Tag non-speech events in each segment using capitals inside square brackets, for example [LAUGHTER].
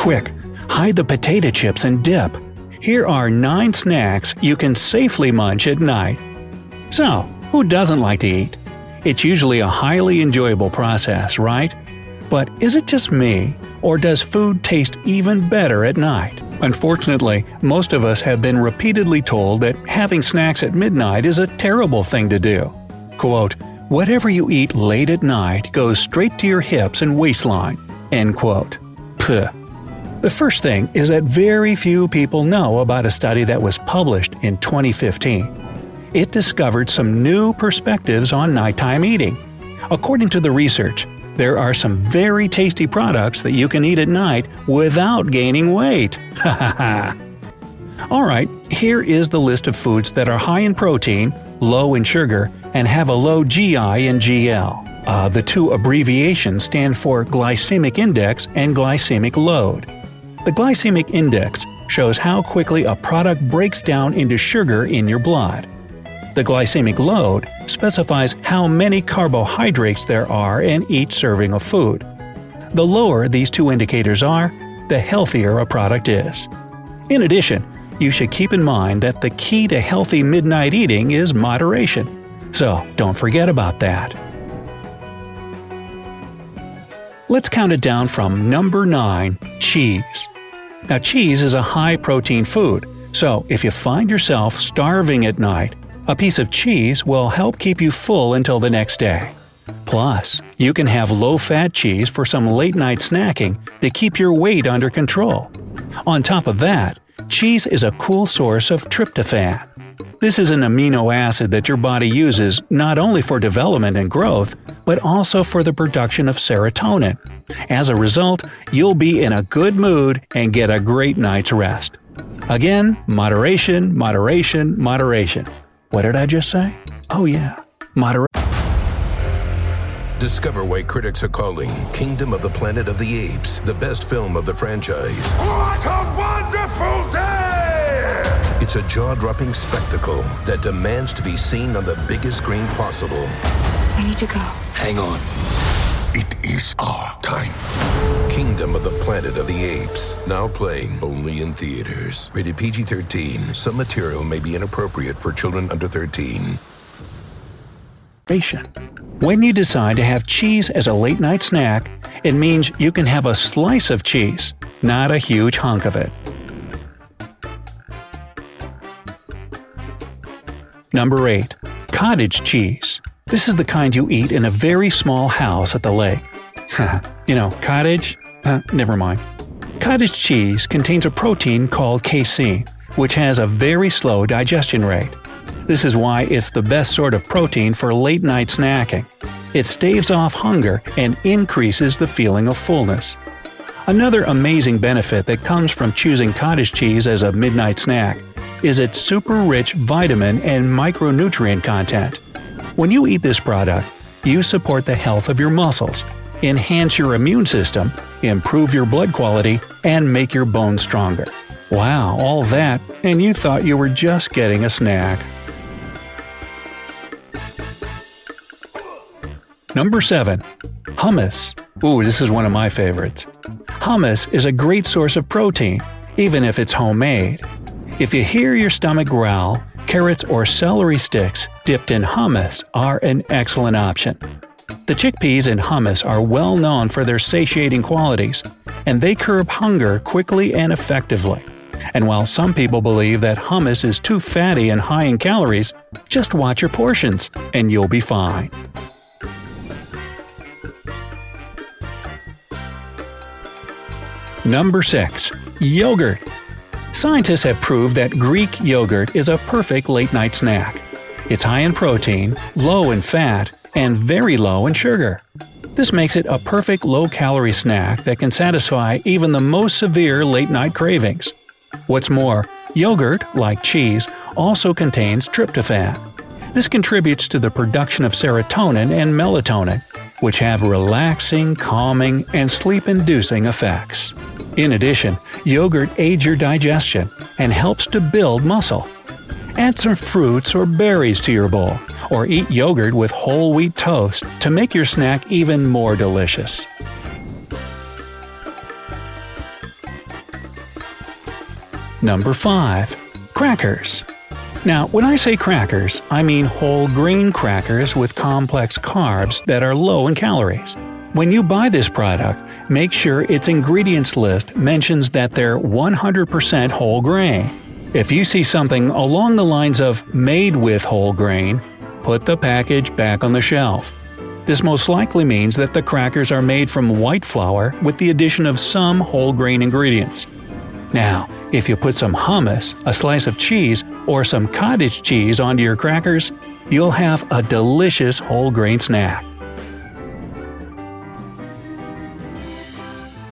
Quick, hide the potato chips and dip. Here are 9 snacks you can safely munch at night. So, who doesn't like to eat? It's usually a highly enjoyable process, right? But is it just me, or does food taste even better at night? Unfortunately, most of us have been repeatedly told that having snacks at midnight is a terrible thing to do. Quote, Whatever you eat late at night goes straight to your hips and waistline. End quote. Puh. The first thing is that very few people know about a study that was published in 2015. It discovered some new perspectives on nighttime eating. According to the research, there are some very tasty products that you can eat at night without gaining weight. [LAUGHS] Ha ha ha! Alright, here is the list of foods that are high in protein, low in sugar, and have a low GI and GL. Uh, the two abbreviations stand for glycemic index and glycemic load. The glycemic index shows how quickly a product breaks down into sugar in your blood. The glycemic load specifies how many carbohydrates there are in each serving of food. The lower these two indicators are, the healthier a product is. In addition, you should keep in mind that the key to healthy midnight eating is moderation. So don't forget about that. Let's count it down from number 9 cheese. Now, cheese is a high protein food, so if you find yourself starving at night, a piece of cheese will help keep you full until the next day. Plus, you can have low fat cheese for some late night snacking to keep your weight under control. On top of that, cheese is a cool source of tryptophan. This is an amino acid that your body uses not only for development and growth, but also for the production of serotonin. As a result, you'll be in a good mood and get a great night's rest. Again, moderation, moderation, moderation. What did I just say? Oh, yeah, moderation. Discover why critics are calling Kingdom of the Planet of the Apes the best film of the franchise. What a wonderful day! It's a jaw dropping spectacle that demands to be seen on the biggest screen possible. I need to go. Hang on. It is our time. Kingdom of the Planet of the Apes. Now playing only in theaters. Rated PG 13. Some material may be inappropriate for children under 13. When you decide to have cheese as a late night snack, it means you can have a slice of cheese, not a huge hunk of it. Number 8. Cottage cheese. This is the kind you eat in a very small house at the lake. [LAUGHS] you know, cottage? Never mind. Cottage cheese contains a protein called casein, which has a very slow digestion rate. This is why it's the best sort of protein for late night snacking. It staves off hunger and increases the feeling of fullness. Another amazing benefit that comes from choosing cottage cheese as a midnight snack is its super rich vitamin and micronutrient content. When you eat this product, you support the health of your muscles, enhance your immune system, improve your blood quality, and make your bones stronger. Wow, all that, and you thought you were just getting a snack. Number 7. Hummus. Ooh, this is one of my favorites. Hummus is a great source of protein, even if it's homemade. If you hear your stomach growl, carrots or celery sticks dipped in hummus are an excellent option. The chickpeas in hummus are well known for their satiating qualities, and they curb hunger quickly and effectively. And while some people believe that hummus is too fatty and high in calories, just watch your portions and you'll be fine. Number 6. Yogurt. Scientists have proved that Greek yogurt is a perfect late night snack. It's high in protein, low in fat, and very low in sugar. This makes it a perfect low calorie snack that can satisfy even the most severe late night cravings. What's more, yogurt, like cheese, also contains tryptophan. This contributes to the production of serotonin and melatonin, which have relaxing, calming, and sleep inducing effects. In addition, yogurt aids your digestion and helps to build muscle. Add some fruits or berries to your bowl, or eat yogurt with whole wheat toast to make your snack even more delicious. Number 5. Crackers. Now, when I say crackers, I mean whole grain crackers with complex carbs that are low in calories. When you buy this product, make sure its ingredients list mentions that they're 100% whole grain. If you see something along the lines of made with whole grain, put the package back on the shelf. This most likely means that the crackers are made from white flour with the addition of some whole grain ingredients. Now, if you put some hummus, a slice of cheese, or some cottage cheese onto your crackers, you'll have a delicious whole grain snack.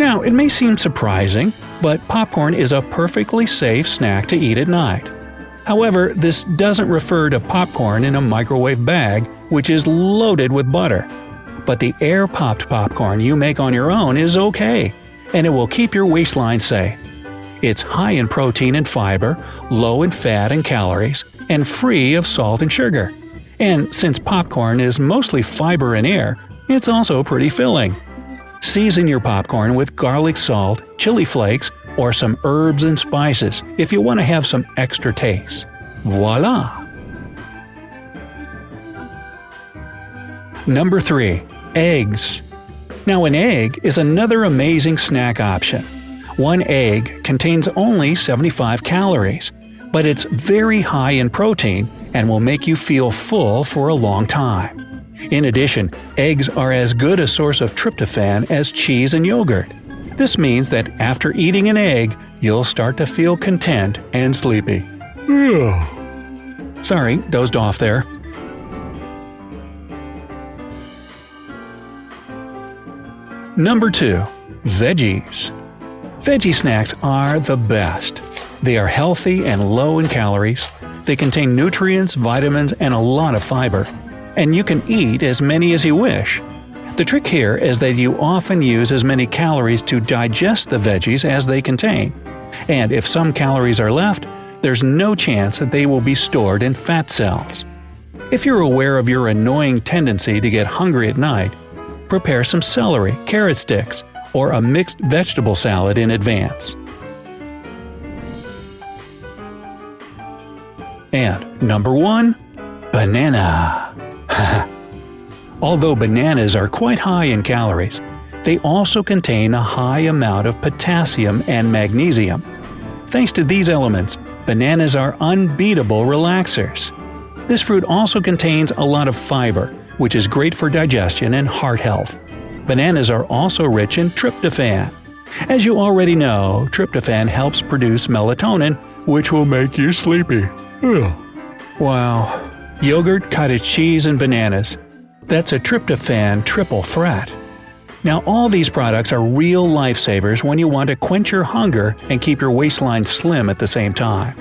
Now, it may seem surprising, but popcorn is a perfectly safe snack to eat at night. However, this doesn't refer to popcorn in a microwave bag, which is loaded with butter. But the air popped popcorn you make on your own is okay, and it will keep your waistline safe. It's high in protein and fiber, low in fat and calories, and free of salt and sugar. And since popcorn is mostly fiber and air, it's also pretty filling. Season your popcorn with garlic salt, chili flakes, or some herbs and spices if you want to have some extra taste. Voila! Number 3. Eggs. Now, an egg is another amazing snack option. One egg contains only 75 calories, but it's very high in protein and will make you feel full for a long time. In addition, eggs are as good a source of tryptophan as cheese and yogurt. This means that after eating an egg, you'll start to feel content and sleepy. Sorry, dozed off there. Number 2. Veggies. Veggie snacks are the best. They are healthy and low in calories. They contain nutrients, vitamins, and a lot of fiber. And you can eat as many as you wish. The trick here is that you often use as many calories to digest the veggies as they contain. And if some calories are left, there's no chance that they will be stored in fat cells. If you're aware of your annoying tendency to get hungry at night, prepare some celery, carrot sticks, or a mixed vegetable salad in advance. And number 1 Banana. [LAUGHS] Although bananas are quite high in calories, they also contain a high amount of potassium and magnesium. Thanks to these elements, bananas are unbeatable relaxers. This fruit also contains a lot of fiber, which is great for digestion and heart health. Bananas are also rich in tryptophan. As you already know, tryptophan helps produce melatonin, which will make you sleepy. Ugh. Wow. Yogurt, cottage cheese, and bananas. That's a tryptophan triple threat. Now, all these products are real lifesavers when you want to quench your hunger and keep your waistline slim at the same time.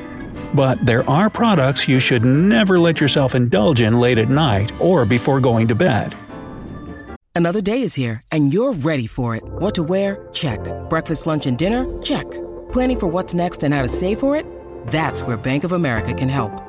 But there are products you should never let yourself indulge in late at night or before going to bed. Another day is here, and you're ready for it. What to wear? Check. Breakfast, lunch, and dinner? Check. Planning for what's next and how to save for it? That's where Bank of America can help.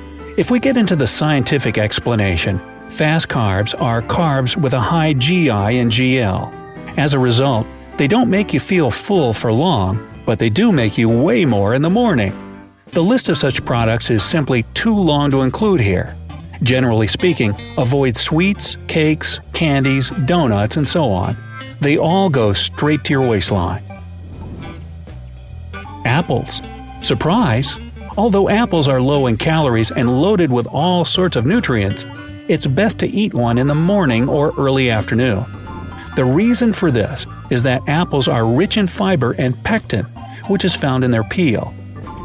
If we get into the scientific explanation, fast carbs are carbs with a high GI and GL. As a result, they don't make you feel full for long, but they do make you weigh more in the morning. The list of such products is simply too long to include here. Generally speaking, avoid sweets, cakes, candies, donuts, and so on. They all go straight to your waistline. Apples. Surprise! Although apples are low in calories and loaded with all sorts of nutrients, it's best to eat one in the morning or early afternoon. The reason for this is that apples are rich in fiber and pectin, which is found in their peel.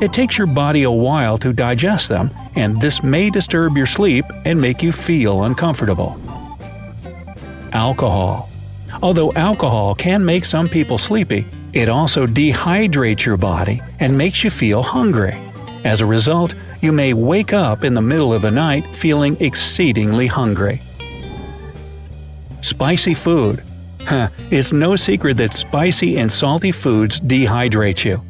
It takes your body a while to digest them, and this may disturb your sleep and make you feel uncomfortable. Alcohol. Although alcohol can make some people sleepy, it also dehydrates your body and makes you feel hungry. As a result, you may wake up in the middle of the night feeling exceedingly hungry. Spicy food. Huh, it's no secret that spicy and salty foods dehydrate you.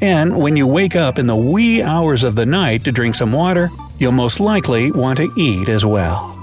And when you wake up in the wee hours of the night to drink some water, you'll most likely want to eat as well.